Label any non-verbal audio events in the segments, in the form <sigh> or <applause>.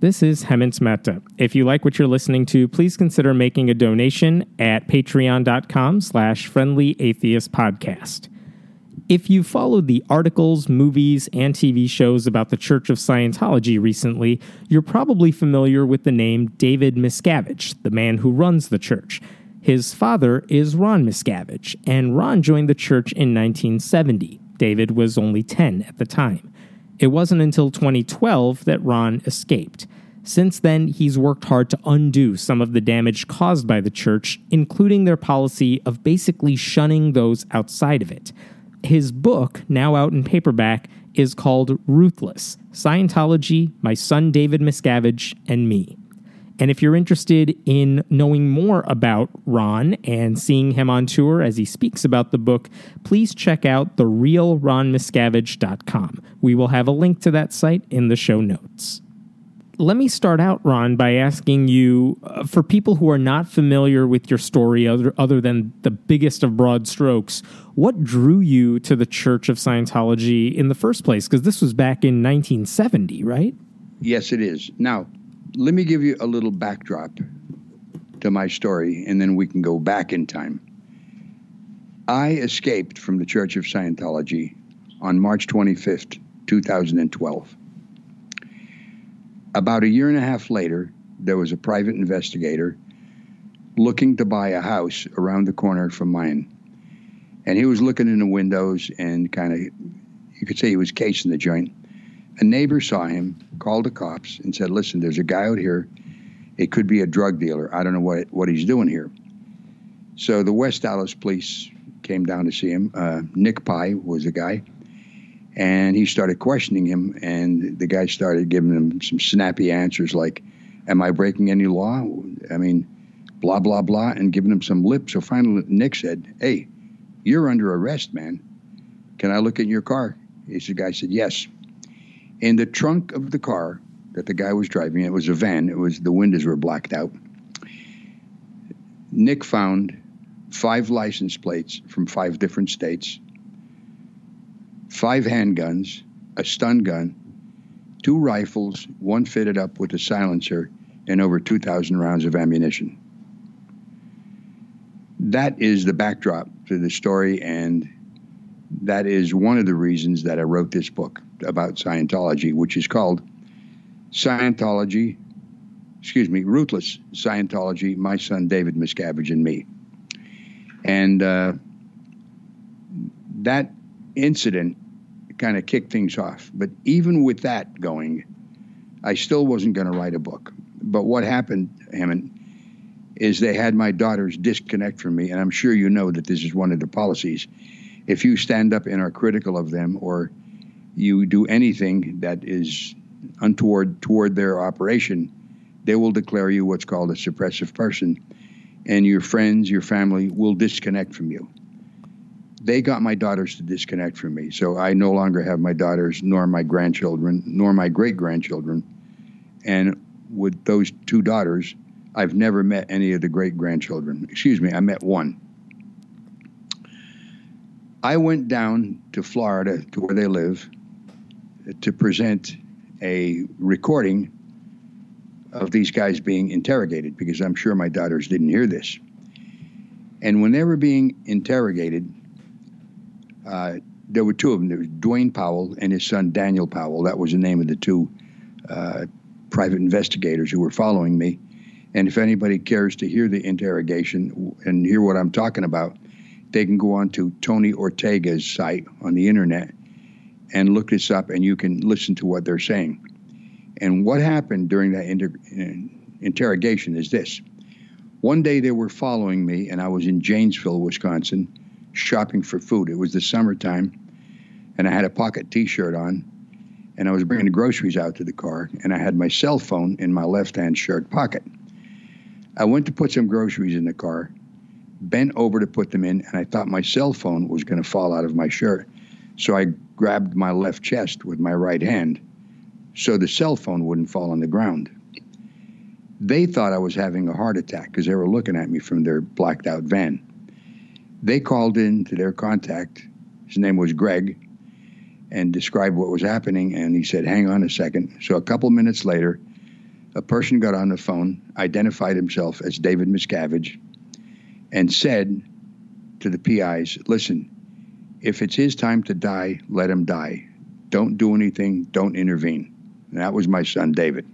This is Hemant Mehta. If you like what you're listening to, please consider making a donation at patreon.com slash friendly atheist podcast. If you followed the articles, movies, and TV shows about the Church of Scientology recently, you're probably familiar with the name David Miscavige, the man who runs the church. His father is Ron Miscavige, and Ron joined the church in 1970. David was only 10 at the time. It wasn't until 2012 that Ron escaped. Since then, he's worked hard to undo some of the damage caused by the church, including their policy of basically shunning those outside of it. His book, now out in paperback, is called Ruthless Scientology, My Son David Miscavige, and Me. And if you're interested in knowing more about Ron and seeing him on tour as he speaks about the book, please check out therealronmiscavige.com. We will have a link to that site in the show notes. Let me start out, Ron, by asking you uh, for people who are not familiar with your story, other, other than the biggest of broad strokes, what drew you to the Church of Scientology in the first place? Because this was back in 1970, right? Yes, it is. Now, let me give you a little backdrop to my story, and then we can go back in time. I escaped from the Church of Scientology on March 25th, 2012. About a year and a half later, there was a private investigator looking to buy a house around the corner from mine. And he was looking in the windows and kind of, you could say he was casing the joint. A neighbor saw him, called the cops, and said, Listen, there's a guy out here. It could be a drug dealer. I don't know what, what he's doing here. So the West Allis police came down to see him. Uh, Nick Pye was the guy. And he started questioning him, and the guy started giving him some snappy answers like, Am I breaking any law? I mean, blah, blah, blah, and giving him some lip. So finally, Nick said, Hey, you're under arrest, man. Can I look in your car? The guy said, Yes. In the trunk of the car that the guy was driving, it was a van. It was the windows were blacked out. Nick found five license plates from five different states, five handguns, a stun gun, two rifles, one fitted up with a silencer, and over 2,000 rounds of ammunition. That is the backdrop to the story, and that is one of the reasons that I wrote this book about Scientology, which is called Scientology, excuse me, Ruthless Scientology, My Son David Miscavige and Me. And uh, that incident kind of kicked things off. But even with that going, I still wasn't going to write a book. But what happened, Hammond, is they had my daughters disconnect from me. And I'm sure you know that this is one of the policies. If you stand up and are critical of them or you do anything that is untoward toward their operation, they will declare you what's called a suppressive person, and your friends, your family will disconnect from you. They got my daughters to disconnect from me, so I no longer have my daughters, nor my grandchildren, nor my great grandchildren. And with those two daughters, I've never met any of the great grandchildren. Excuse me, I met one. I went down to Florida to where they live to present a recording of these guys being interrogated because I'm sure my daughters didn't hear this. And when they were being interrogated, uh, there were two of them. There was Dwayne Powell and his son Daniel Powell. That was the name of the two uh, private investigators who were following me. And if anybody cares to hear the interrogation and hear what I'm talking about, they can go on to Tony Ortega's site on the internet and look this up, and you can listen to what they're saying. And what happened during that inter- uh, interrogation is this. One day they were following me, and I was in Janesville, Wisconsin, shopping for food. It was the summertime, and I had a pocket t shirt on, and I was bringing the groceries out to the car, and I had my cell phone in my left hand shirt pocket. I went to put some groceries in the car, bent over to put them in, and I thought my cell phone was going to fall out of my shirt. So I grabbed my left chest with my right hand so the cell phone wouldn't fall on the ground. They thought I was having a heart attack because they were looking at me from their blacked out van. They called in to their contact. His name was Greg and described what was happening. And he said, Hang on a second. So a couple minutes later, a person got on the phone, identified himself as David Miscavige, and said to the PIs, listen, if it's his time to die, let him die. Don't do anything, don't intervene. And that was my son, David.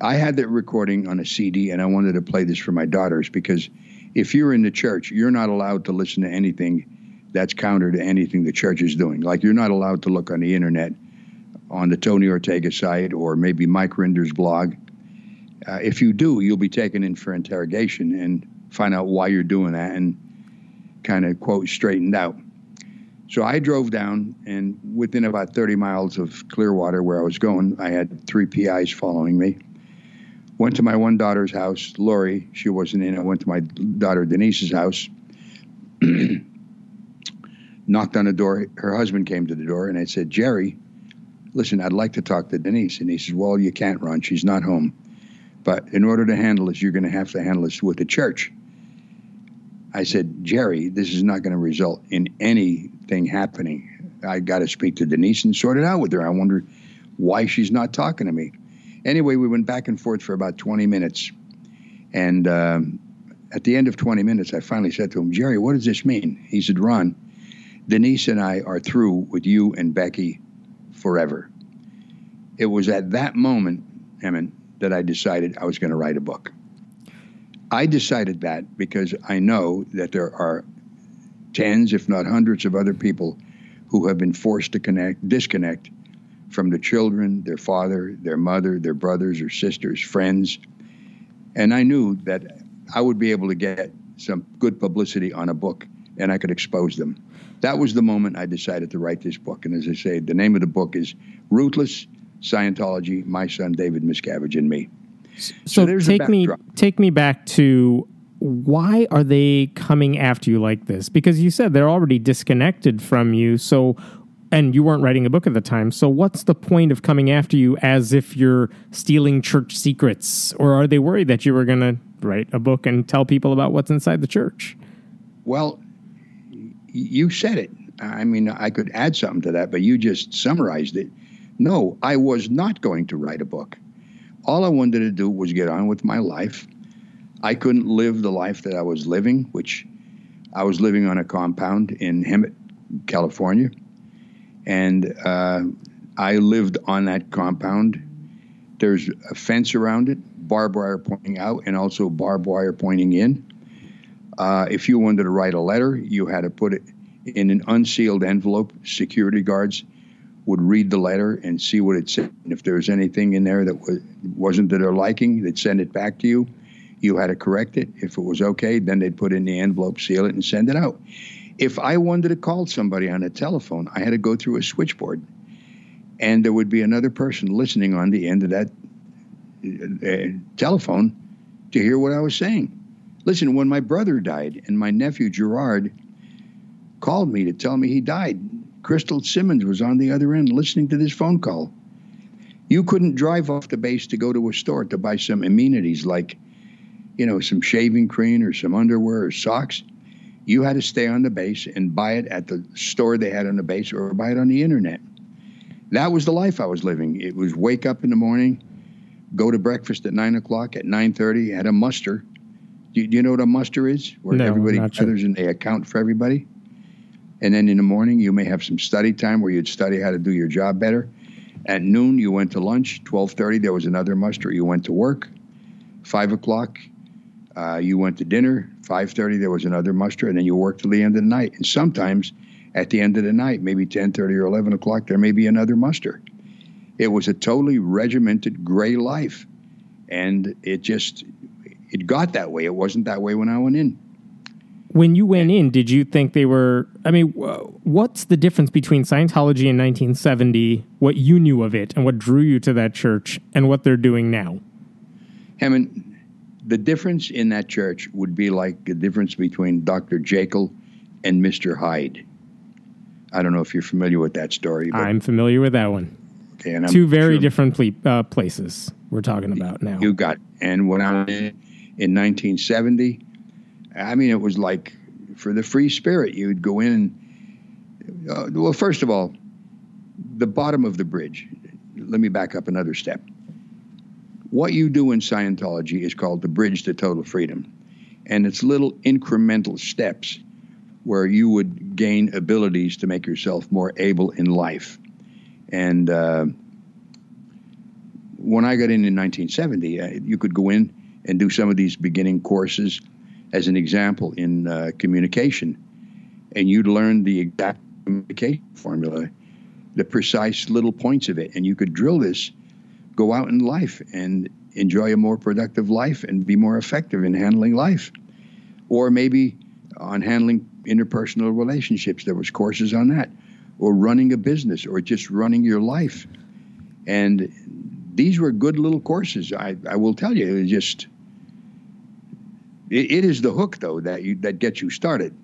I had that recording on a CD, and I wanted to play this for my daughters because if you're in the church, you're not allowed to listen to anything that's counter to anything the church is doing. Like you're not allowed to look on the internet on the Tony Ortega site or maybe Mike Rinder's blog. Uh, if you do, you'll be taken in for interrogation and find out why you're doing that and kind of quote straightened out. So I drove down, and within about 30 miles of Clearwater, where I was going, I had three PIs following me. Went to my one daughter's house, Lori. She wasn't in. I went to my daughter Denise's house. <clears throat> Knocked on the door. Her husband came to the door, and I said, "Jerry, listen, I'd like to talk to Denise." And he says, "Well, you can't run. She's not home. But in order to handle this, you're going to have to handle this with the church." I said, "Jerry, this is not going to result in anything happening. I got to speak to Denise and sort it out with her. I wonder why she's not talking to me." Anyway, we went back and forth for about 20 minutes. And um, at the end of 20 minutes, I finally said to him, Jerry, what does this mean? He said, Ron, Denise and I are through with you and Becky forever. It was at that moment, Emmett, that I decided I was going to write a book. I decided that because I know that there are tens, if not hundreds, of other people who have been forced to connect, disconnect from the children, their father, their mother, their brothers or sisters, friends. And I knew that I would be able to get some good publicity on a book and I could expose them. That was the moment I decided to write this book. And as I say, the name of the book is Ruthless Scientology My Son David Miscavige and Me. So, so take me take me back to why are they coming after you like this? Because you said they're already disconnected from you. So and you weren't writing a book at the time. So what's the point of coming after you as if you're stealing church secrets? Or are they worried that you were going to write a book and tell people about what's inside the church? Well, you said it. I mean, I could add something to that, but you just summarized it. No, I was not going to write a book. All I wanted to do was get on with my life. I couldn't live the life that I was living, which I was living on a compound in Hemet, California and uh, I lived on that compound. There's a fence around it, barbed wire pointing out, and also barbed wire pointing in. Uh, if you wanted to write a letter, you had to put it in an unsealed envelope. Security guards would read the letter and see what it said. And if there was anything in there that was, wasn't to their liking, they'd send it back to you. You had to correct it. If it was okay, then they'd put in the envelope, seal it, and send it out. If I wanted to call somebody on a telephone, I had to go through a switchboard, and there would be another person listening on the end of that uh, telephone to hear what I was saying. Listen, when my brother died and my nephew Gerard called me to tell me he died, Crystal Simmons was on the other end listening to this phone call. You couldn't drive off the base to go to a store to buy some amenities like, you know, some shaving cream or some underwear or socks. You had to stay on the base and buy it at the store they had on the base or buy it on the internet. That was the life I was living. It was wake up in the morning, go to breakfast at nine o'clock. At nine thirty, had a muster. Do, do, you know what a muster is? Where no, everybody gathers sure. and they account for everybody. And then in the morning, you may have some study time where you'd study how to do your job better. At noon, you went to lunch. Twelve thirty, there was another muster. You went to work. Five o'clock, uh, you went to dinner. 5.30 there was another muster and then you worked till the end of the night and sometimes at the end of the night maybe 10.30 or 11 o'clock there may be another muster it was a totally regimented gray life and it just it got that way it wasn't that way when i went in when you went in did you think they were i mean what's the difference between scientology in 1970 what you knew of it and what drew you to that church and what they're doing now Hammond, the difference in that church would be like the difference between Dr. Jekyll and Mr. Hyde. I don't know if you're familiar with that story. I'm familiar with that one. Okay, and Two very sure different ple- uh, places we're talking about now. You got, and when I in 1970, I mean, it was like for the free spirit, you'd go in. Uh, well, first of all, the bottom of the bridge. Let me back up another step. What you do in Scientology is called the bridge to total freedom. And it's little incremental steps where you would gain abilities to make yourself more able in life. And uh, when I got in in 1970, uh, you could go in and do some of these beginning courses as an example in uh, communication. And you'd learn the exact communication formula, the precise little points of it. And you could drill this, go out in life and enjoy a more productive life and be more effective in handling life. Or maybe on handling interpersonal relationships, there was courses on that. Or running a business or just running your life. And these were good little courses. I, I will tell you, it was just it, it is the hook though that you that gets you started.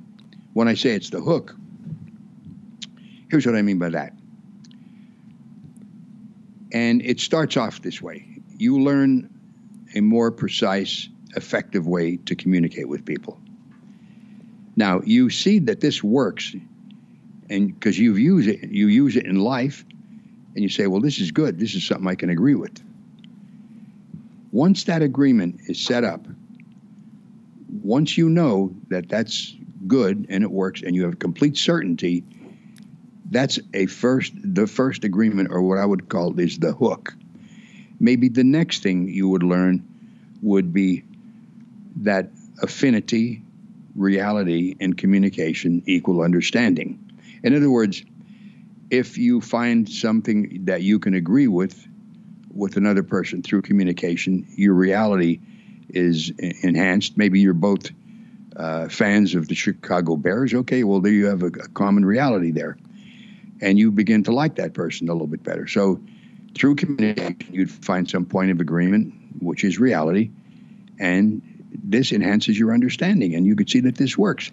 When I say it's the hook, here's what I mean by that. And it starts off this way. You learn a more precise, effective way to communicate with people. Now, you see that this works and because you've used it, you use it in life and you say, well, this is good. This is something I can agree with. Once that agreement is set up, once you know that that's good and it works and you have complete certainty, that's a first, the first agreement, or what I would call is the hook. Maybe the next thing you would learn would be that affinity, reality, and communication equal understanding. In other words, if you find something that you can agree with with another person through communication, your reality is enhanced. Maybe you're both uh, fans of the Chicago Bears. Okay, well, there you have a, a, common reality there. And you begin to like that person a little bit better. So, through communication, you'd find some point of agreement, which is reality. And this enhances your understanding. And you could see that this works.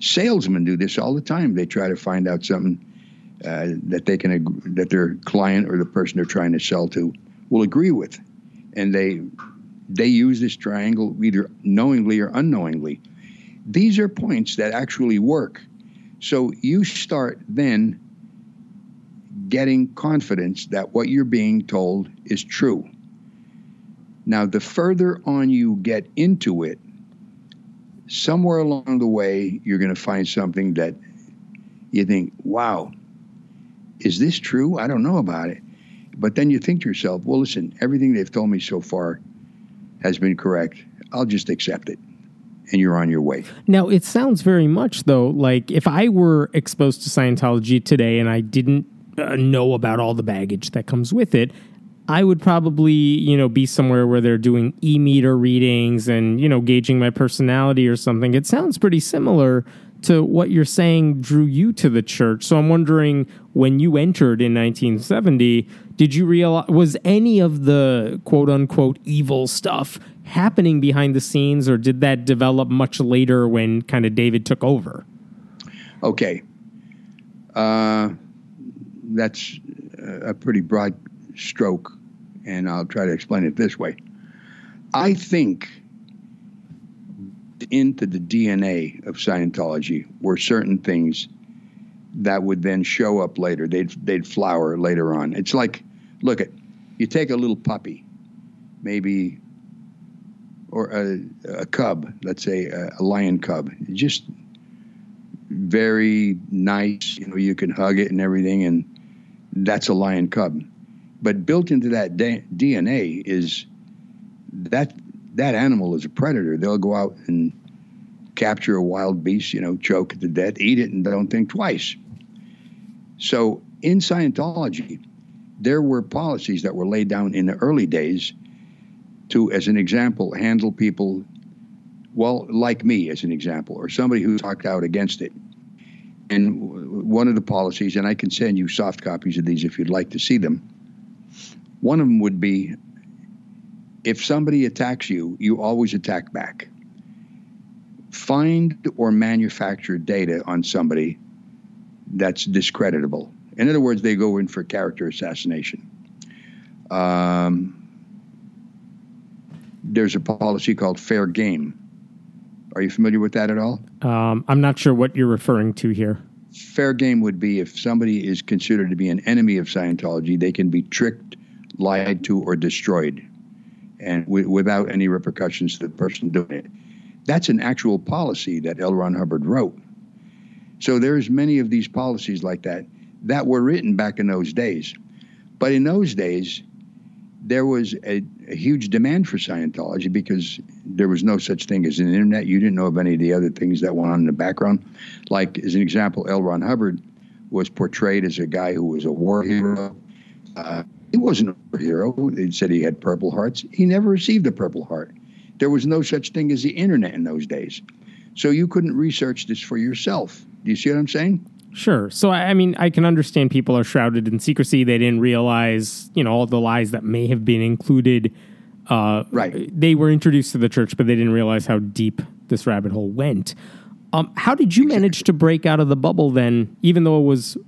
Salesmen do this all the time. They try to find out something uh, that they can that their client or the person they're trying to sell to will agree with, and they they use this triangle either knowingly or unknowingly. These are points that actually work. So you start then getting confidence that what you're being told is true. Now, the further on you get into it, somewhere along the way, you're going to find something that you think, wow, is this true? I don't know about it. But then you think to yourself, well, listen, everything they've told me so far has been correct. I'll just accept it. And you're on your way. Now, it sounds very much, though, like if I were exposed to Scientology today and I didn't uh, know about all the baggage that comes with it, I would probably, you know, be somewhere where they're doing e meter readings and, you know, gauging my personality or something. It sounds pretty similar to what you're saying drew you to the church. So I'm wondering when you entered in 1970, did you realize was any of the quote unquote evil stuff happening behind the scenes or did that develop much later when kind of David took over? Okay. Uh, that's a pretty broad stroke, and I'll try to explain it this way. I think into the DNA of Scientology were certain things that would then show up later. They'd they'd flower later on. It's like, look at, you take a little puppy, maybe, or a, a cub, let's say a, a lion cub, just very nice. You know, you can hug it and everything, and that's a lion cub. But built into that DNA is that that animal is a predator. They'll go out and capture a wild beast, you know, choke it to death, eat it, and don't think twice. So in Scientology, there were policies that were laid down in the early days to, as an example, handle people, well, like me, as an example, or somebody who talked out against it. And one of the policies, and I can send you soft copies of these if you'd like to see them. One of them would be if somebody attacks you, you always attack back. Find or manufacture data on somebody that's discreditable. In other words, they go in for character assassination. Um, there's a policy called fair game. Are you familiar with that at all? Um, I'm not sure what you're referring to here. Fair game would be if somebody is considered to be an enemy of Scientology, they can be tricked, lied to, or destroyed and w- without any repercussions to the person doing it. That's an actual policy that L. Ron Hubbard wrote. So there's many of these policies like that that were written back in those days. But in those days, there was a, a, huge demand for Scientology because there was no such thing as an internet. You didn't know of any of the other things that went on in the background. Like, as an example, L. Ron Hubbard was portrayed as a guy who was a war hero. Uh, he wasn't a hero. They said he had Purple Hearts. He never received a Purple Heart. There was no such thing as the internet in those days. So you couldn't research this for yourself. Do you see what I'm saying? Sure. So, I mean, I can understand people are shrouded in secrecy. They didn't realize, you know, all the lies that may have been included. Uh, right. They were introduced to the church, but they didn't realize how deep this rabbit hole went. Um, how did you manage to break out of the bubble then, even though it was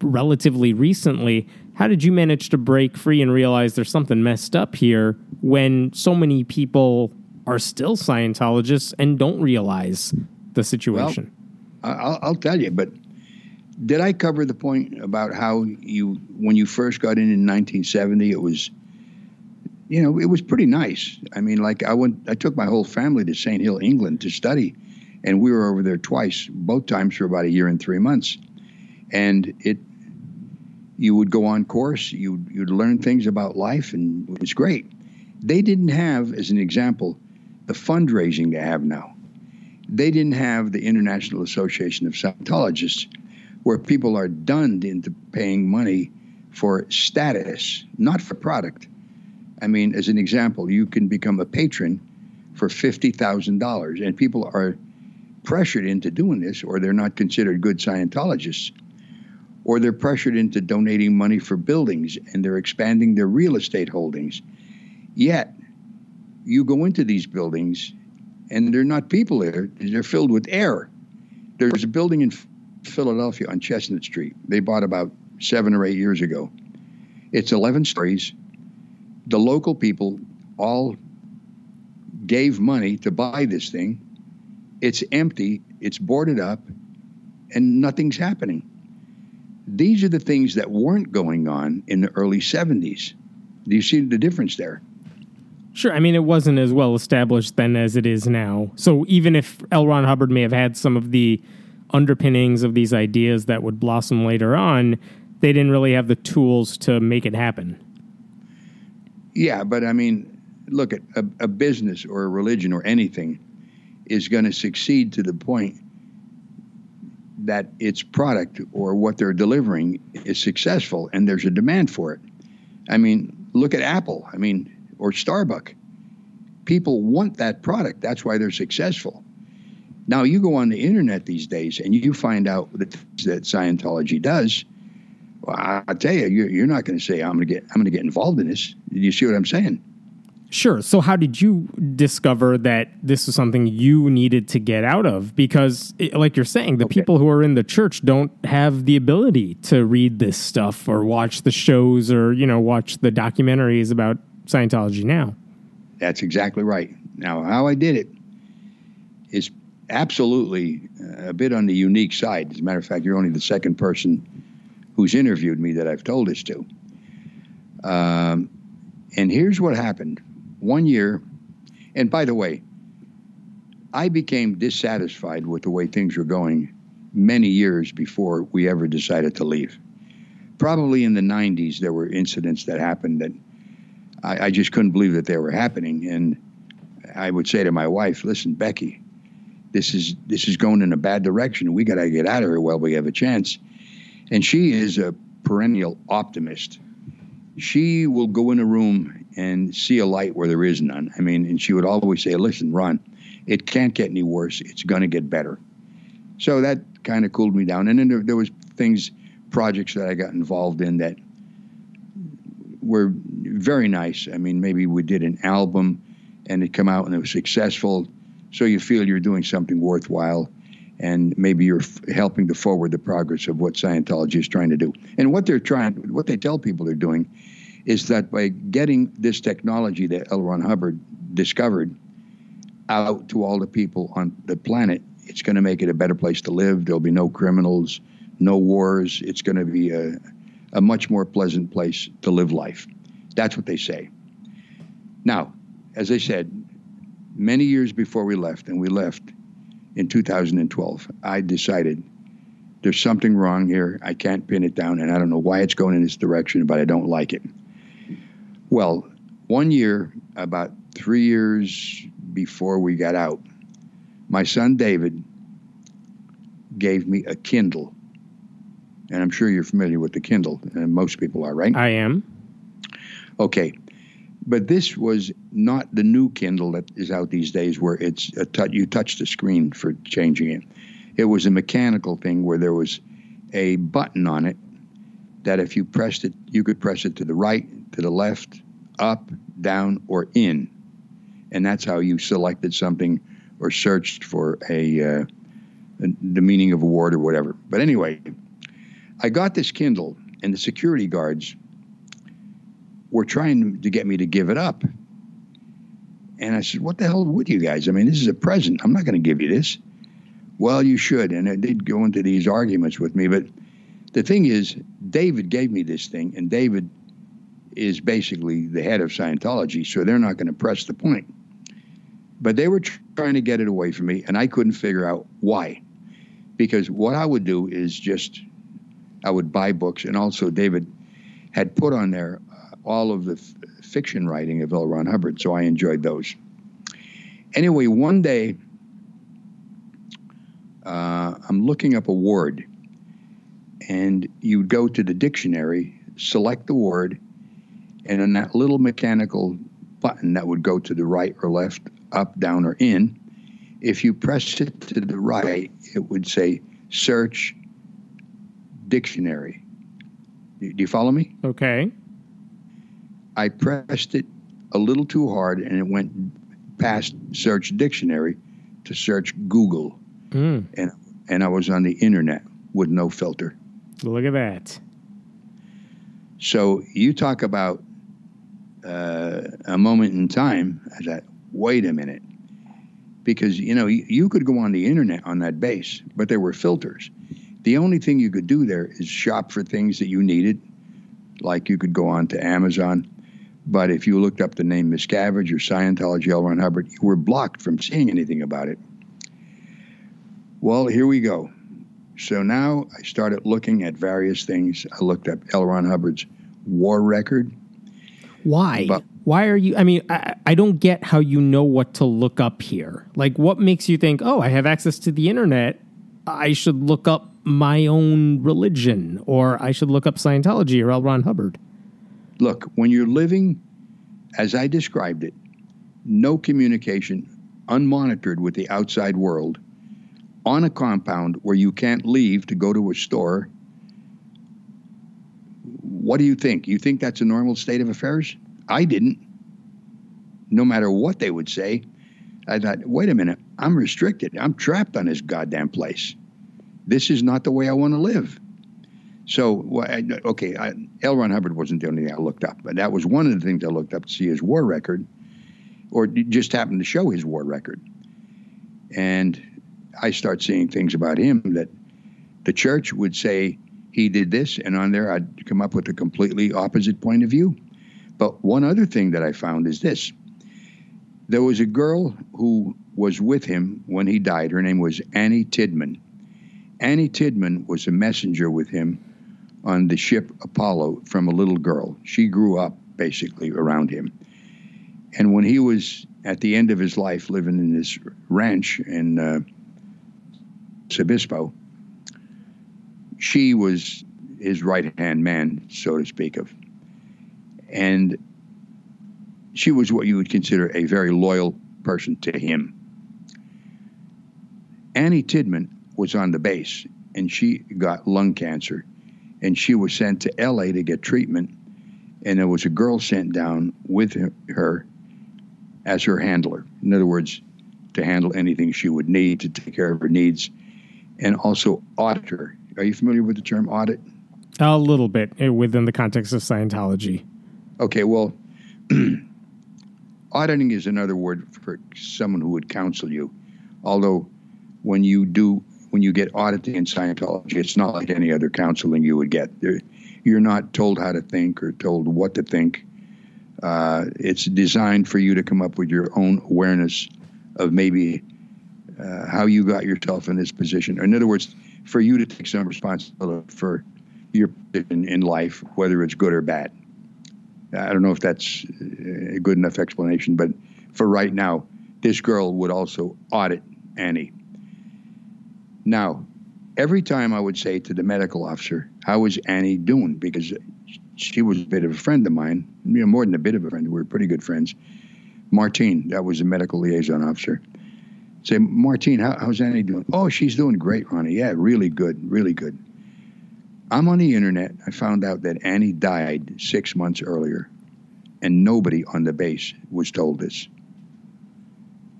relatively recently? How did you manage to break free and realize there's something messed up here when so many people are still Scientologists and don't realize the situation? Well, I'll, I'll tell you, but did I cover the point about how you, when you first got in in 1970, it was, you know, it was pretty nice. I mean, like I went, I took my whole family to St. Hill, England, to study, and we were over there twice, both times for about a year and three months, and it, you would go on course, you you'd learn things about life, and it was great. They didn't have, as an example, the fundraising they have now. They didn't have the International Association of Scientologists where people are dunned into paying money for status, not for product. I mean, as an example, you can become a patron for $50,000, and people are pressured into doing this, or they're not considered good Scientologists, or they're pressured into donating money for buildings and they're expanding their real estate holdings. Yet, you go into these buildings and they're not people there, they're filled with air. There's a building in Philadelphia on Chestnut Street. They bought about seven or eight years ago. It's 11 stories. The local people all gave money to buy this thing. It's empty, it's boarded up, and nothing's happening. These are the things that weren't going on in the early 70s. Do you see the difference there? Sure. I mean, it wasn't as well established then as it is now. So even if L. Ron Hubbard may have had some of the underpinnings of these ideas that would blossom later on, they didn't really have the tools to make it happen. Yeah, but I mean, look at a, a business or a religion or anything is going to succeed to the point that its product or what they're delivering is successful and there's a demand for it. I mean, look at Apple, I mean, or Starbucks. People want that product. That's why they're successful. Now you go on the internet these days and you find out things that Scientology does. Well, I, tell you, you're, you're not going to say I'm going to get I'm going to get involved in this. You see what I'm saying? Sure. So, how did you discover that this was something you needed to get out of? Because, it, like you're saying, the okay. people who are in the church don't have the ability to read this stuff or watch the shows or, you know, watch the documentaries about Scientology now. That's exactly right. Now, how I did it is absolutely uh, a bit on the unique side. As a matter of fact, you're only the second person who's interviewed me that I've told this to. Um, and here's what happened. One year, and by the way, I became dissatisfied with the way things were going many years before we ever decided to leave. Probably in the 90s, there were incidents that happened that I, I just couldn't believe that they were happening. And I would say to my wife, listen, Becky, this is this is going in a bad direction. We got to get out of here while we have a chance. And she is a perennial optimist. She will go in a room and see a light where there is none. I mean, and she would always say, "Listen, Ron, it can't get any worse. It's going to get better." So that kind of cooled me down. And then there, there was things, projects that I got involved in that were very nice. I mean, maybe we did an album and it come out and it was successful so you feel you're doing something worthwhile and maybe you're f- helping to forward the progress of what Scientology is trying to do. And what they're trying, what they tell people they're doing, is that by getting this technology that L. Ron Hubbard discovered out to all the people on the planet, it's going to make it a better place to live. There'll be no criminals, no wars. It's going to be a, a much more pleasant place to live life. That's what they say. Now, as I said, many years before we left, and we left in 2012, I decided there's something wrong here. I can't pin it down, and I don't know why it's going in this direction, but I don't like it. Well, one year, about three years before we got out, my son David gave me a Kindle. And I'm sure you're familiar with the Kindle, and most people are, right? I am. Okay. But this was not the new Kindle that is out these days where it's a t- you touch the screen for changing it. It was a mechanical thing where there was a button on it that if you pressed it, you could press it to the right, to the left, up, down, or in. And that's how you selected something or searched for a, uh, the meaning of a word or whatever. But anyway, I got this Kindle, and the security guards were trying to get me to give it up. And I said, What the hell would you guys? I mean, this is a present. I'm not going to give you this. Well, you should. And they did go into these arguments with me. But the thing is, David gave me this thing, and David is basically the head of Scientology, so they're not going to press the point. But they were trying to get it away from me, and I couldn't figure out why. Because what I would do is just, I would buy books, and also David had put on there uh, all of the f- fiction writing of L. Ron Hubbard, so I enjoyed those. Anyway, one day, uh, I'm looking up a word, and you would go to the dictionary, select the word, and on that little mechanical button that would go to the right or left, up, down, or in, if you pressed it to the right, it would say search dictionary. Do you follow me? Okay. I pressed it a little too hard and it went past search dictionary to search Google. Mm. And, and I was on the internet with no filter. Look at that. So you talk about uh, a moment in time. I thought, wait a minute, because you know you, you could go on the internet on that base, but there were filters. The only thing you could do there is shop for things that you needed, like you could go on to Amazon. But if you looked up the name Miscavige or Scientology, L. Ron Hubbard, you were blocked from seeing anything about it. Well, here we go. So now I started looking at various things. I looked up L. Ron Hubbard's war record. Why? But- Why are you? I mean, I, I don't get how you know what to look up here. Like, what makes you think, oh, I have access to the internet? I should look up my own religion, or I should look up Scientology or L. Ron Hubbard. Look, when you're living as I described it, no communication, unmonitored with the outside world, on a compound where you can't leave to go to a store, what do you think? You think that's a normal state of affairs? I didn't. No matter what they would say, I thought, wait a minute, I'm restricted. I'm trapped on this goddamn place. This is not the way I want to live. So, okay, I, L. Ron Hubbard wasn't the only thing I looked up, but that was one of the things I looked up to see his war record, or just happened to show his war record. And I start seeing things about him that the church would say he did this, and on there I'd come up with a completely opposite point of view. But one other thing that I found is this there was a girl who was with him when he died. Her name was Annie Tidman. Annie Tidman was a messenger with him on the ship Apollo from a little girl. She grew up basically around him. And when he was at the end of his life living in this ranch in uh, Obispo, she was his right hand man, so to speak of. And she was what you would consider a very loyal person to him. Annie Tidman was on the base and she got lung cancer and she was sent to LA to get treatment. And there was a girl sent down with her as her handler. In other words, to handle anything she would need to take care of her needs and also auditor. Are you familiar with the term audit? A little bit eh, within the context of Scientology. Okay, well, <clears throat> auditing is another word for someone who would counsel you. Although, when you do, when you get audited in Scientology, it's not like any other counseling you would get. You're not told how to think or told what to think. Uh, it's designed for you to come up with your own awareness of maybe uh, how you got yourself in this position. In other words, for you to take some responsibility for your position in life, whether it's good or bad. I don't know if that's a good enough explanation, but for right now, this girl would also audit Annie. Now, every time I would say to the medical officer, How is Annie doing? Because she was a bit of a friend of mine, you know, more than a bit of a friend. We were pretty good friends. Martine, that was the medical liaison officer. Say, Martine, how, how's Annie doing? Oh, she's doing great, Ronnie. Yeah, really good, really good. I'm on the internet. I found out that Annie died six months earlier, and nobody on the base was told this.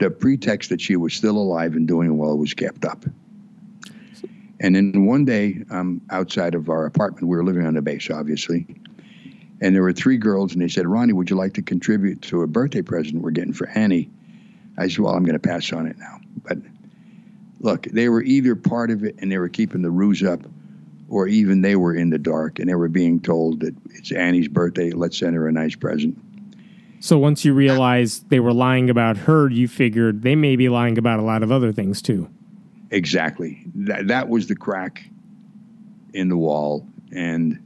The pretext that she was still alive and doing well was kept up. And then one day, um, outside of our apartment, we were living on the base, obviously, and there were three girls, and they said, Ronnie, would you like to contribute to a birthday present we're getting for Annie? I said, Well, I'm going to pass on it now. But look, they were either part of it and they were keeping the ruse up, or even they were in the dark and they were being told that it's Annie's birthday, let's send her a nice present. So once you realized they were lying about her, you figured they may be lying about a lot of other things too. Exactly. That, that was the crack in the wall. And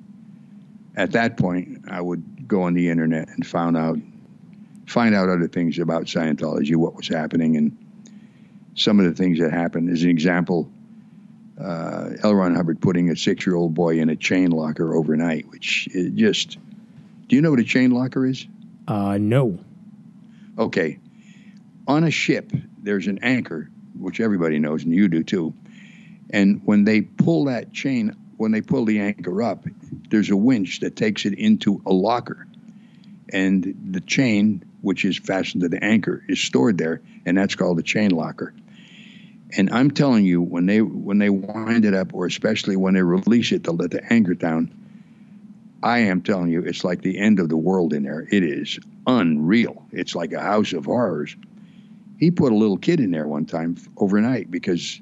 at that point, I would go on the internet and found out, find out other things about Scientology, what was happening, and some of the things that happened. As an example, uh, L. Ron Hubbard putting a six-year-old boy in a chain locker overnight, which just. Do you know what a chain locker is? Uh, no. Okay. On a ship, there's an anchor, which everybody knows, and you do too. And when they pull that chain, when they pull the anchor up, there's a winch that takes it into a locker. And the chain, which is fastened to the anchor, is stored there, and that's called a chain locker. And I'm telling you, when they when they wind it up, or especially when they release it to let the anchor down, I am telling you, it's like the end of the world in there. It is unreal. It's like a house of horrors. He put a little kid in there one time overnight because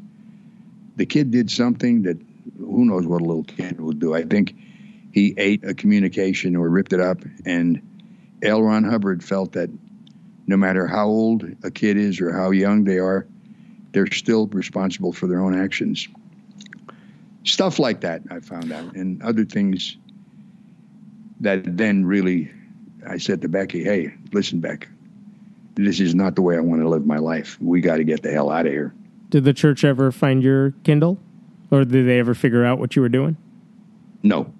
the kid did something that who knows what a little kid would do. I think he ate a communication or ripped it up, and L. Ron Hubbard felt that no matter how old a kid is or how young they are, they're still responsible for their own actions. Stuff like that, I found out, and other things that then really, I said to Becky, hey, listen, Beck, this is not the way I want to live my life. We got to get the hell out of here. Did the church ever find your Kindle? Or did they ever figure out what you were doing? No.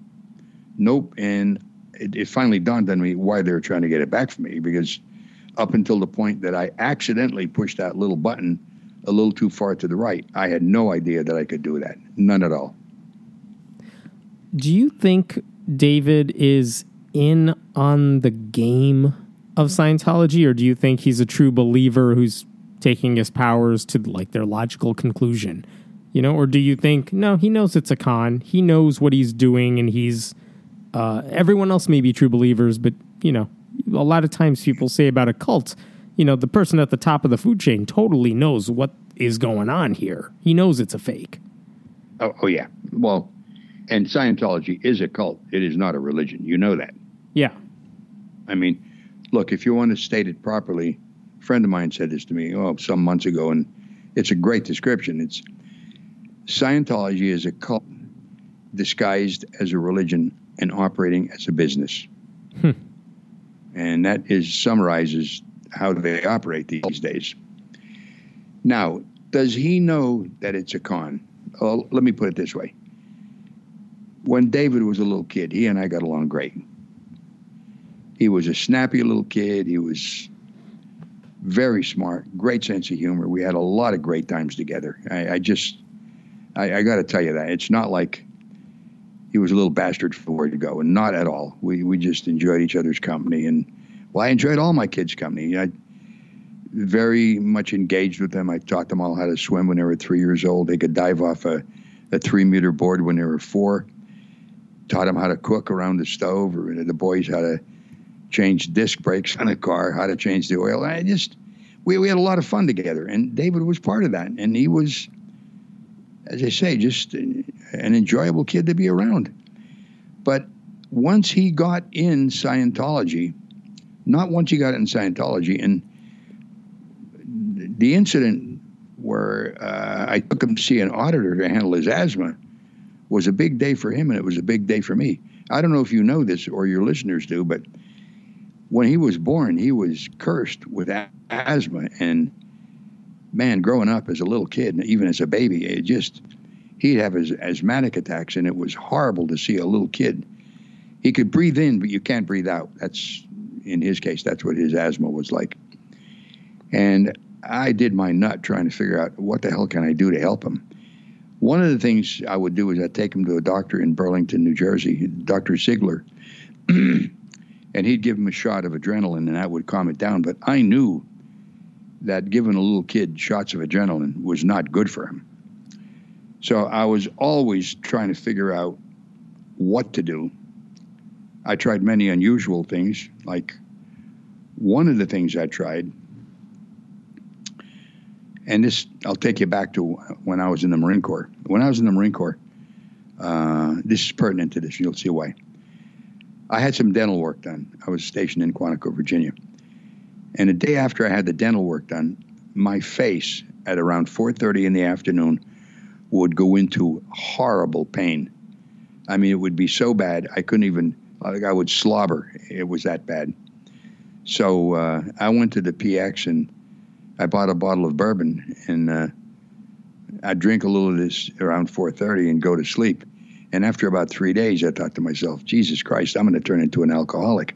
Nope. And it, it finally dawned on me why they were trying to get it back from me because up until the point that I accidentally pushed that little button a little too far to the right, I had no idea that I could do that. None at all. Do you think David is in on the game of Scientology, or do you think he's a true believer who's taking his powers to like their logical conclusion? You know, or do you think no, he knows it's a con, he knows what he's doing, and he's uh, everyone else may be true believers, but you know, a lot of times people say about a cult, you know, the person at the top of the food chain totally knows what is going on here. He knows it's a fake. Oh, oh yeah. Well, and Scientology is a cult. It is not a religion. You know that. Yeah. I mean, look, if you want to state it properly, a friend of mine said this to me, oh, some months ago, and it's a great description. It's Scientology is a cult disguised as a religion and operating as a business. Hmm. And that is summarizes how they operate these days. Now, does he know that it's a con? Well, let me put it this way when David was a little kid, he and I got along great. He was a snappy little kid. He was very smart, great sense of humor. We had a lot of great times together. I, I just, I, I got to tell you that it's not like he was a little bastard for where to go, and not at all. We we just enjoyed each other's company, and well, I enjoyed all my kids' company. I very much engaged with them. I taught them all how to swim when they were three years old. They could dive off a, a three meter board when they were four taught them how to cook around the stove, or the boys how to change disc brakes on a car, how to change the oil. I just we we had a lot of fun together, and David was part of that, and he was, as I say, just an enjoyable kid to be around. But once he got in Scientology, Not once he got in Scientology. And the incident where uh, I took him to see an auditor to handle his asthma was a big day for him, and it was a big day for me. I don't know if you know this or your listeners do, but when he was born, he was cursed with a- asthma. And man, growing up as a little kid, and even as a baby, it just he'd have his asthmatic attacks, and it was horrible to see a little kid. He could breathe in, but you can't breathe out. That's in his case. That's what his asthma was like. And I did my nut trying to figure out what the hell can I do to help him. One of the things I would do is I'd take him to a doctor in Burlington, New Jersey, Dr. Ziegler, <clears throat> and he'd give him a shot of adrenaline and that would calm it down. But I knew that giving a little kid shots of adrenaline was not good for him. So I was always trying to figure out what to do. I tried many unusual things, like one of the things I tried and this I'll take you back to when I was in the Marine Corps. When I was in the Marine Corps, uh, this is pertinent to this. You'll see why. I had some dental work done. I was stationed in Quantico, Virginia, and the day after I had the dental work done, my face at around 4:30 in the afternoon would go into horrible pain. I mean, it would be so bad I couldn't even like I would slobber. It was that bad. So uh, I went to the PX and I bought a bottle of bourbon and uh, I'd drink a little of this around 4:30 and go to sleep. And after about three days, I thought to myself, Jesus Christ, I'm going to turn into an alcoholic.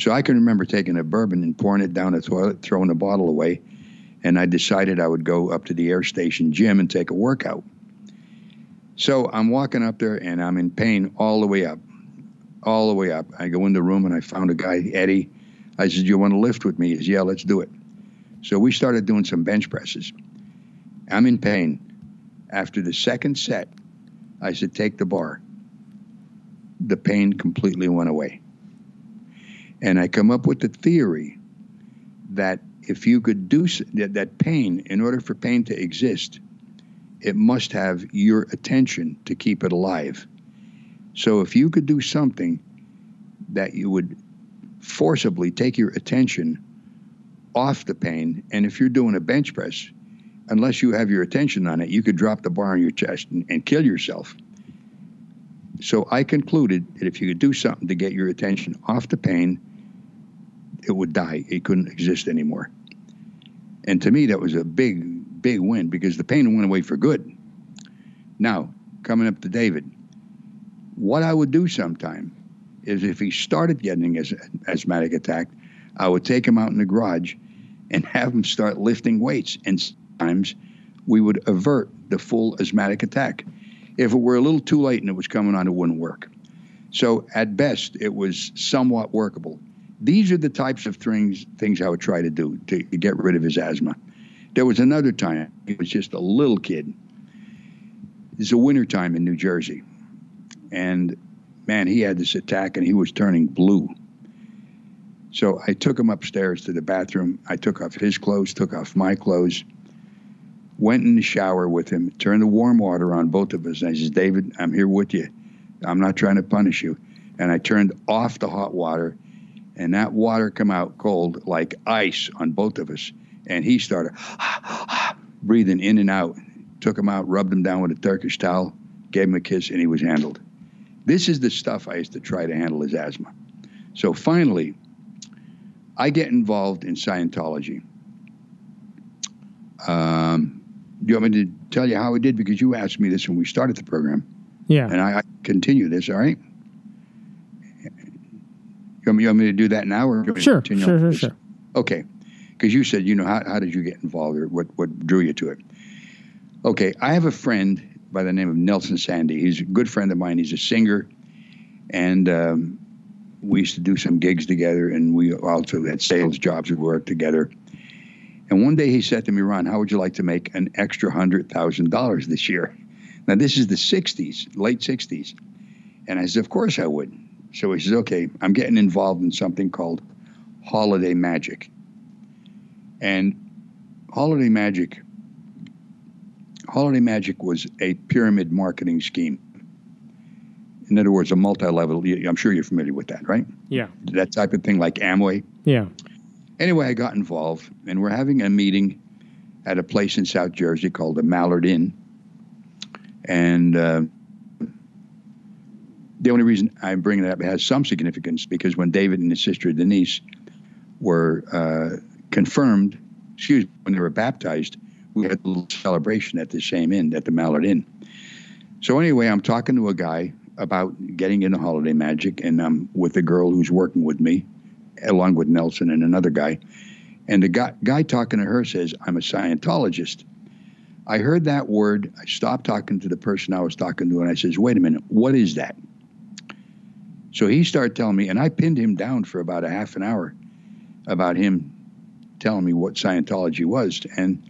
So I can remember taking a bourbon and pouring it down the toilet, throwing the bottle away, and I decided I would go up to the air station gym and take a workout. So I'm walking up there and I'm in pain all the way up, all the way up. I go in the room and I found a guy, Eddie. I said, "You want to lift with me?" He says, "Yeah, let's do it." So we started doing some bench presses. I'm in pain. After the second set, I said, take the bar. The pain completely went away. And I come up with the theory that if you could do that, that pain, in order for pain to exist, it must have your attention to keep it alive. So if you could do something that you would forcibly take your attention off the pain. And if you're doing a bench press, unless you have your attention on it, you could drop the bar on your chest and, and kill yourself. So I concluded that if you could do something to get your attention off the pain, it would die. It couldn't exist anymore. And to me, that was a big, big win because the pain went away for good. Now, coming up to David, what I would do sometime is if he started getting an asthmatic attack, I would take him out in the garage and have him start lifting weights. And sometimes we would avert the full asthmatic attack. If it were a little too late and it was coming on, it wouldn't work. So at best, it was somewhat workable. These are the types of things things I would try to do to, get rid of his asthma. There was another time he was just a little kid. It's a winter time in New Jersey, and man, he had this attack and he was turning blue. So I took him upstairs to the bathroom. I took off his clothes, took off my clothes, went in the shower with him, turned the warm water on both of us. And I says, David, I'm here with you. I'm not trying to punish you. And I turned off the hot water, and that water come out cold like ice on both of us. And he started <sighs> breathing in and out. Took him out, rubbed him down with a Turkish towel, gave him a kiss, and he was handled. This is the stuff I used to try to handle his asthma. So finally, I get involved in Scientology. Um, do you want me to tell you how I did? Because you asked me this when we started the program. Yeah. And I, I continue this, all right? You want, me, you want me to do that now? Or sure, sure, sure, sure. Okay. Because you said, you know, how, how did you get involved or what, what drew you to it? Okay. I have a friend by the name of Nelson Sandy. He's a good friend of mine. He's a singer. And um, we used to do some gigs together, and we also had sales jobs. We worked together. And one day he said to me, Ron, how would you like to make an extra $100,000 this year? Now, this is the 60s, late 60s. And I said, Of course I would. So he says, Okay, I'm getting involved in something called Holiday Magic. And Holiday Magic, Holiday Magic was a pyramid marketing scheme. In other words, a multi-level. I'm sure you're familiar with that, right? Yeah. That type of thing, like Amway. Yeah. Anyway, I got involved, and we're having a meeting at a place in South Jersey called the Mallard Inn. And uh, the only reason I'm bringing it up has some significance because when David and his sister Denise were uh, confirmed, excuse me, when they were baptized, we had a little celebration at the same inn, at the Mallard Inn. So anyway, I'm talking to a guy about getting into holiday magic, and I'm with a girl who's working with me, along with Nelson and another guy. And the guy, guy talking to her says, I'm a Scientologist. I heard that word. I stopped talking to the person I was talking to, and I says, Wait a minute, what is that? So he started telling me, and I pinned him down for about a half an hour about him telling me what Scientology was. And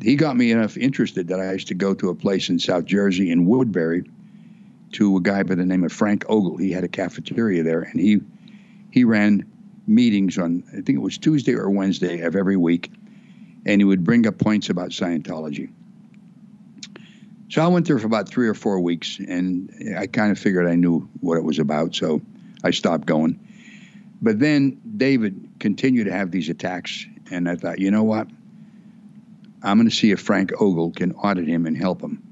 he got me enough interested that I used to go to a place in South Jersey in Woodbury to a guy by the name of Frank Ogle. He had a cafeteria there, and he he ran meetings on I think it was Tuesday or Wednesday of every week, and he would bring up points about Scientology. So I went there for about three or four weeks, and I kind of figured I knew what it was about, so I stopped going. But then David continued to have these attacks, and I thought, you know what? I'm going to see if Frank Ogle can audit him and help him.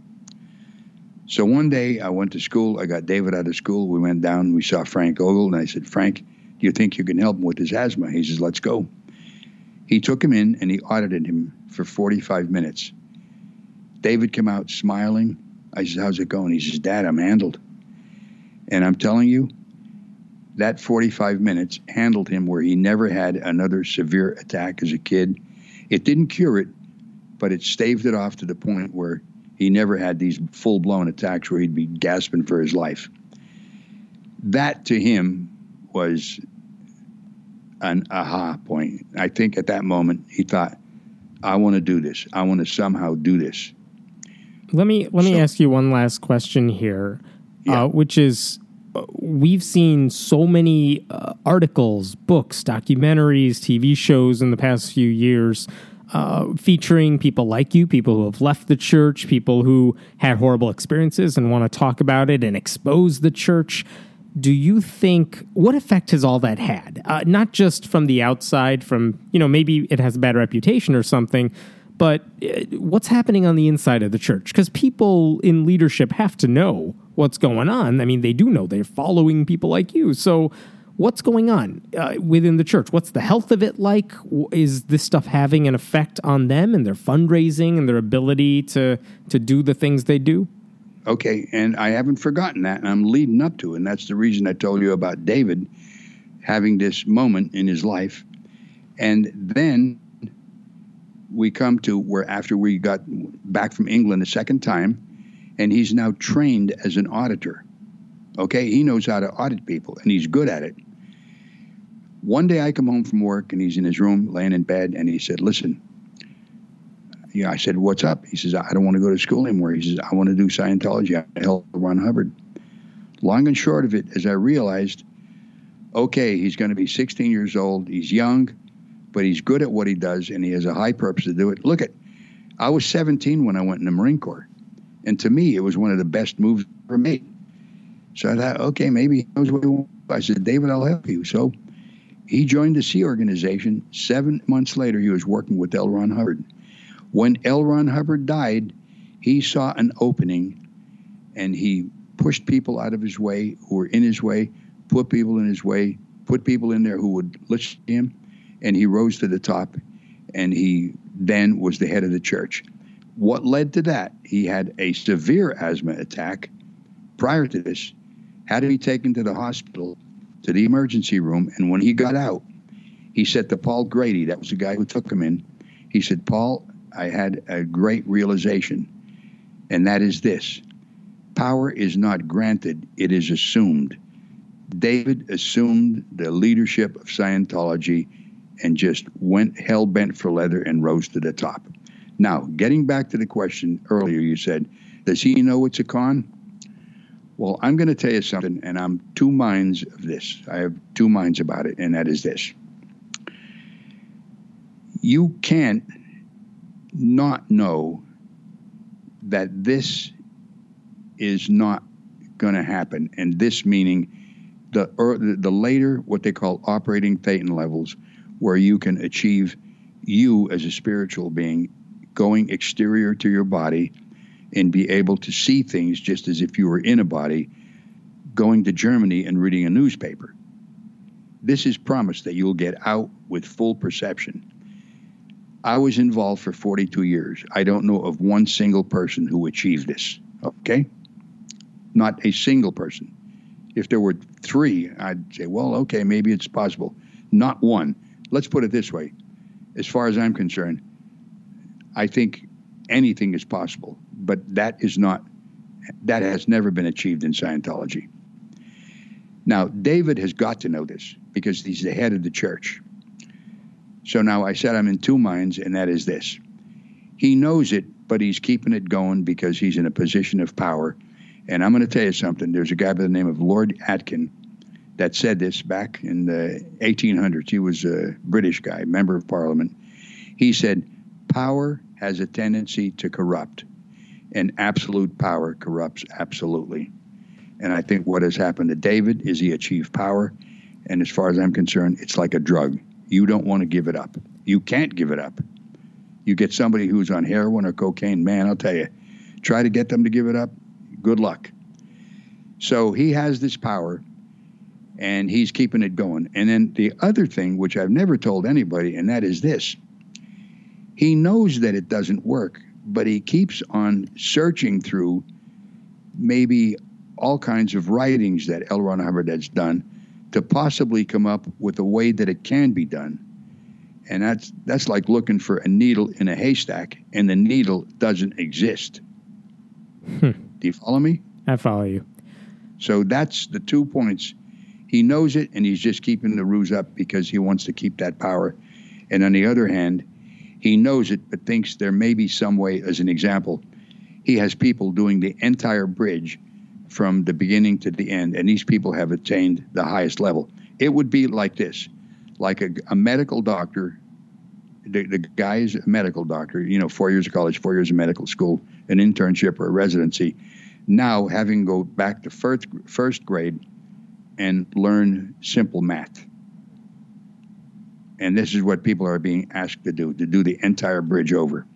So one day I went to school. I got David out of school. We went down. We saw Frank Ogle, and I said, Frank, do you think you can help him with his asthma? He says, Let's go. He took him in and he audited him for 45 minutes. David came out smiling. I said, How's it going? He says, Dad, I'm handled. And I'm telling you, that 45 minutes handled him where he never had another severe attack as a kid. It didn't cure it, but it staved it off to the point where he never had these full blown attacks where he'd be gasping for his life. That to him was an aha point. I think at that moment he thought, I want to do this. I want to somehow do this. Let me let me ask you one last question here, yeah. uh, which is uh, we've seen so many uh, articles, books, documentaries, TV shows in the past few years uh, featuring people like you, people who have left the church, people who had horrible experiences and want to talk about it and expose the church. Do you think what effect has all that had? Uh, not just from the outside, from you know maybe it has a bad reputation or something, but uh, what's happening on the inside of the church? Because people in leadership have to know what's going on. I mean, they do know they're following people like you, so what's going on uh, within the church? What's the health of it like? Is this stuff having an effect on them and their fundraising and their ability to to do the things they do? Okay, and I haven't forgotten that, and I'm leading up to it. And that's the reason I told you about David having this moment in his life. And then we come to where after we got back from England a second time, and he's now trained as an auditor. Okay, he knows how to audit people, and he's good at it. One day I come home from work, and he's in his room, laying in bed, and he said, "Listen." Yeah, I said, "What's up?" He says, "I don't want to go to school anymore." He says, "I want to do Scientology." I help Ron Hubbard. Long and short of it, as I realized, okay, he's going to be 16 years old. He's young, but he's good at what he does, and he has a high purpose to do it. Look at, I was 17 when I went in the Marine Corps, and to me, it was one of the best moves ever made. So I thought, okay, maybe he knows what he wants. I said, David, I'll help you. So he joined the Sea Organization. Seven months later, he was working with L. Ron Hubbard. When L. Ron Hubbard died, he saw an opening and he pushed people out of his way who were in his way, put people in his way, put people in there who would listen to him, and he rose to the top. And he then was the head of the church. What led to that? He had a severe asthma attack prior to this had to be taken to the hospital, to the emergency room. And when he got out, he said to Paul Grady, that was the guy who took him in, he said, Paul, I had a great realization, and that is this power is not granted, it is assumed. David assumed the leadership of Scientology and just went hell bent for leather and rose to the top. Now, getting back to the question earlier, you said, does he know it's a con? Well, I'm going to tell you something, and I'm two minds of this. I have two minds about it, and that is this. You can't not know that this is not going to happen, and this meaning the, er, the later, what they call operating thetan levels, where you can achieve you as a spiritual being going exterior to your body and be able to see things just as if you were in a body going to Germany and reading a newspaper. This is promised that you'll get out with full perception. I was involved for 42 years. I don't know of one single person who achieved this. Okay? Not a single person. If there were three, I'd say, well, okay, maybe it's possible. Not one. Let's put it this way. As far as I'm concerned, I think anything is possible, but that is not, that has never been achieved in Scientology. Now, David has got to know this because he's the head of the church. So now I said I'm in two minds, and that is this. He knows it, but he's keeping it going because he's in a position of power. And I'm going to tell you something. There's a guy by the name of Lord Acton that said this back in the 1800s. He was a British guy, member of parliament. He said, Power has a tendency to corrupt, and absolute power corrupts absolutely. And I think what has happened to David is he achieved power. And as far as I'm concerned, it's like a drug. You don't want to give it up. You can't give it up. You get somebody who's on heroin or cocaine, man, I'll tell you, try to get them to give it up, good luck. So he has this power and he's keeping it going. And then the other thing, which I've never told anybody, and that is this he knows that it doesn't work, but he keeps on searching through maybe all kinds of writings that L. Ron Hubbard has done to possibly come up with a way that it can be done. And that's that's like looking for a needle in a haystack, and the needle doesn't exist. Hmm. Do you follow me? I follow you. So that's the two points. He knows it, and he's just keeping the ruse up because he wants to keep that power. And on the other hand, he knows it, but thinks there may be some way. As an example, he has people doing the entire bridge from the beginning to the end, and these people have attained the highest level. It would be like this like a, a medical doctor. The, the a medical doctor, you know, four years of college, four years of medical school, an internship or a residency. Now, having go back to first, first grade and learn simple math. And this is what people are being asked to do to do the entire bridge over.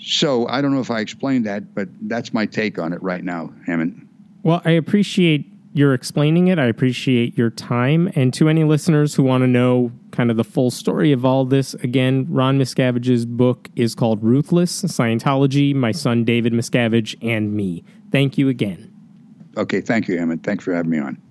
So I don't know if I explained that, but that's my take on it right now, Hemant. Well, I appreciate your explaining it. I appreciate your time. And to any listeners who want to know kind of the full story of all this, again, Ron Miscavige's book is called Ruthless Scientology, My Son David Miscavige, and Me. Thank you again. Okay, thank you, Hemant. Thanks for having me on.